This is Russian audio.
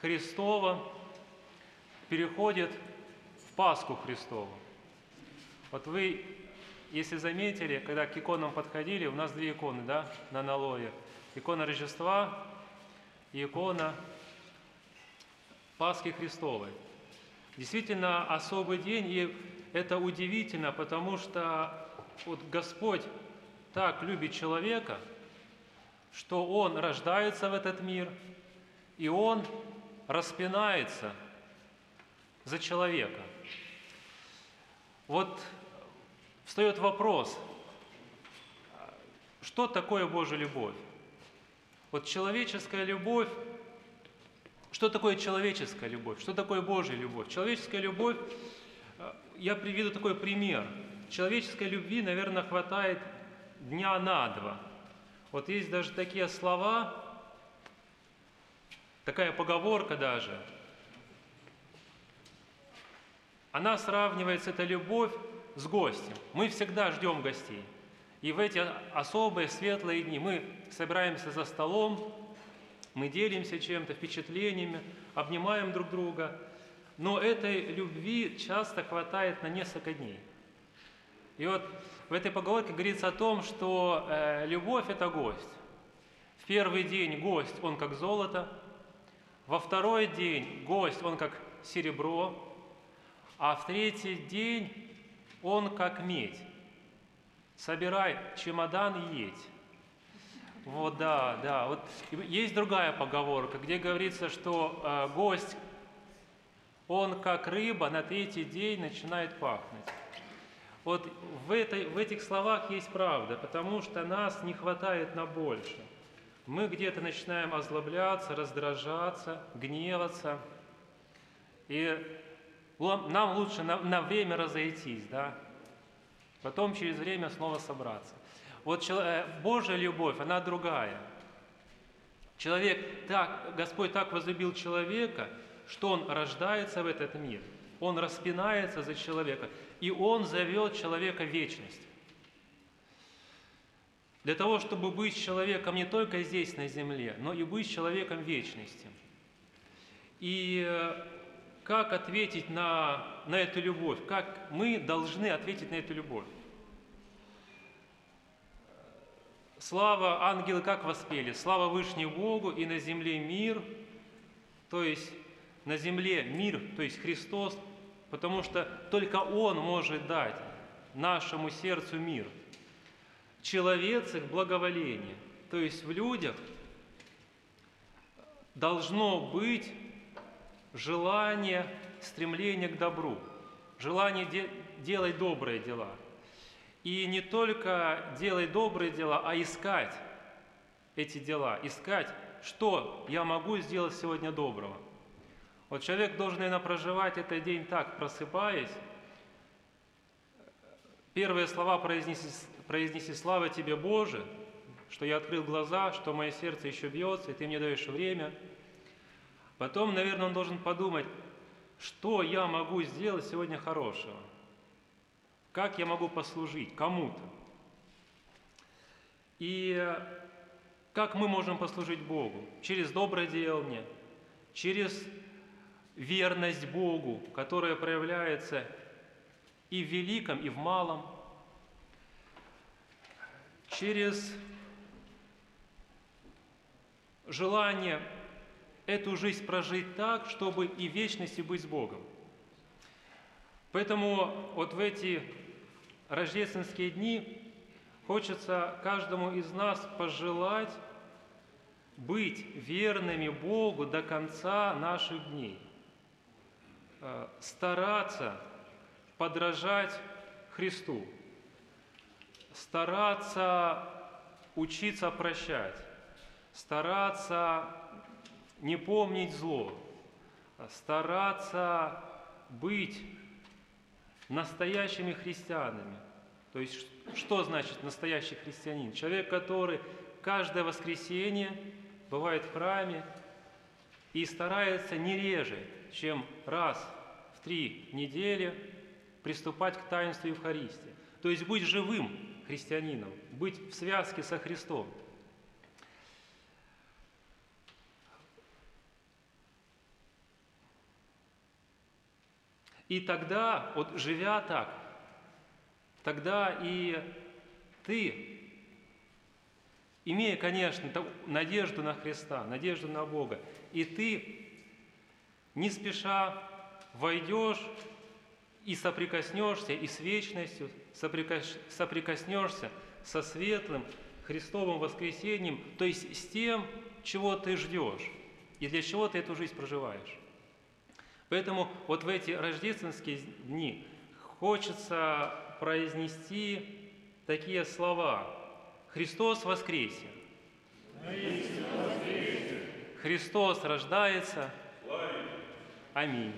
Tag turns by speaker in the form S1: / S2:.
S1: Христова переходит в Пасху Христову. Вот вы, если заметили, когда к иконам подходили, у нас две иконы, да, на налое. Икона Рождества и икона Пасхи Христовой. Действительно особый день, и это удивительно, потому что вот Господь так любит человека, что Он рождается в этот мир, и Он распинается за человека. Вот встает вопрос, что такое Божья любовь? Вот человеческая любовь, что такое человеческая любовь? Что такое Божья любовь? Человеческая любовь, я приведу такой пример. Человеческой любви, наверное, хватает дня на два. Вот есть даже такие слова, такая поговорка даже. Она сравнивается, эта любовь, с гостем. Мы всегда ждем гостей. И в эти особые светлые дни мы собираемся за столом, мы делимся чем-то, впечатлениями, обнимаем друг друга. Но этой любви часто хватает на несколько дней. И вот в этой поговорке говорится о том, что э, любовь – это гость. В первый день гость, он как золото, во второй день гость, он как серебро, а в третий день он как медь. Собирай чемодан и едь. Вот, да, да. Вот есть другая поговорка, где говорится, что э, гость, он как рыба на третий день начинает пахнуть. Вот в, этой, в этих словах есть правда, потому что нас не хватает на больше. Мы где-то начинаем озлобляться, раздражаться, гневаться. И нам лучше на, на время разойтись, да? Потом через время снова собраться. Вот э, Божья любовь, она другая. Человек так, Господь так возлюбил человека, что он рождается в этот мир, он распинается за человека, и он зовет человека в вечность. Для того, чтобы быть человеком не только здесь, на земле, но и быть человеком вечности. И э, как ответить на, на эту любовь? Как мы должны ответить на эту любовь? Слава ангелы как воспели? Слава Вышнему Богу и на земле мир, то есть на земле мир, то есть Христос, потому что только Он может дать нашему сердцу мир. Человецик благоволение, то есть в людях должно быть желание, стремление к добру, желание де- делать добрые дела – и не только делать добрые дела, а искать эти дела, искать, что я могу сделать сегодня доброго. Вот человек должен, наверное, проживать этот день так, просыпаясь, первые слова произнеси, произнеси «Слава Тебе, Боже!», что я открыл глаза, что мое сердце еще бьется, и Ты мне даешь время. Потом, наверное, он должен подумать, что я могу сделать сегодня хорошего – как я могу послужить кому-то? И как мы можем послужить Богу? Через доброе делание, через верность Богу, которая проявляется и в великом, и в малом, через желание эту жизнь прожить так, чтобы и в вечности быть с Богом. Поэтому вот в эти рождественские дни хочется каждому из нас пожелать быть верными Богу до конца наших дней, э, стараться подражать Христу, стараться учиться прощать, стараться не помнить зло, стараться быть настоящими христианами. То есть что значит настоящий христианин? Человек, который каждое воскресенье бывает в храме и старается не реже, чем раз в три недели приступать к таинству Евхаристии. То есть быть живым христианином, быть в связке со Христом. И тогда, вот живя так, тогда и ты, имея, конечно, надежду на Христа, надежду на Бога, и ты не спеша войдешь и соприкоснешься и с вечностью, соприкоснешься со светлым Христовым воскресением, то есть с тем, чего ты ждешь и для чего ты эту жизнь проживаешь. Поэтому вот в эти рождественские дни хочется произнести такие слова. Христос воскресе! Христос рождается! Аминь.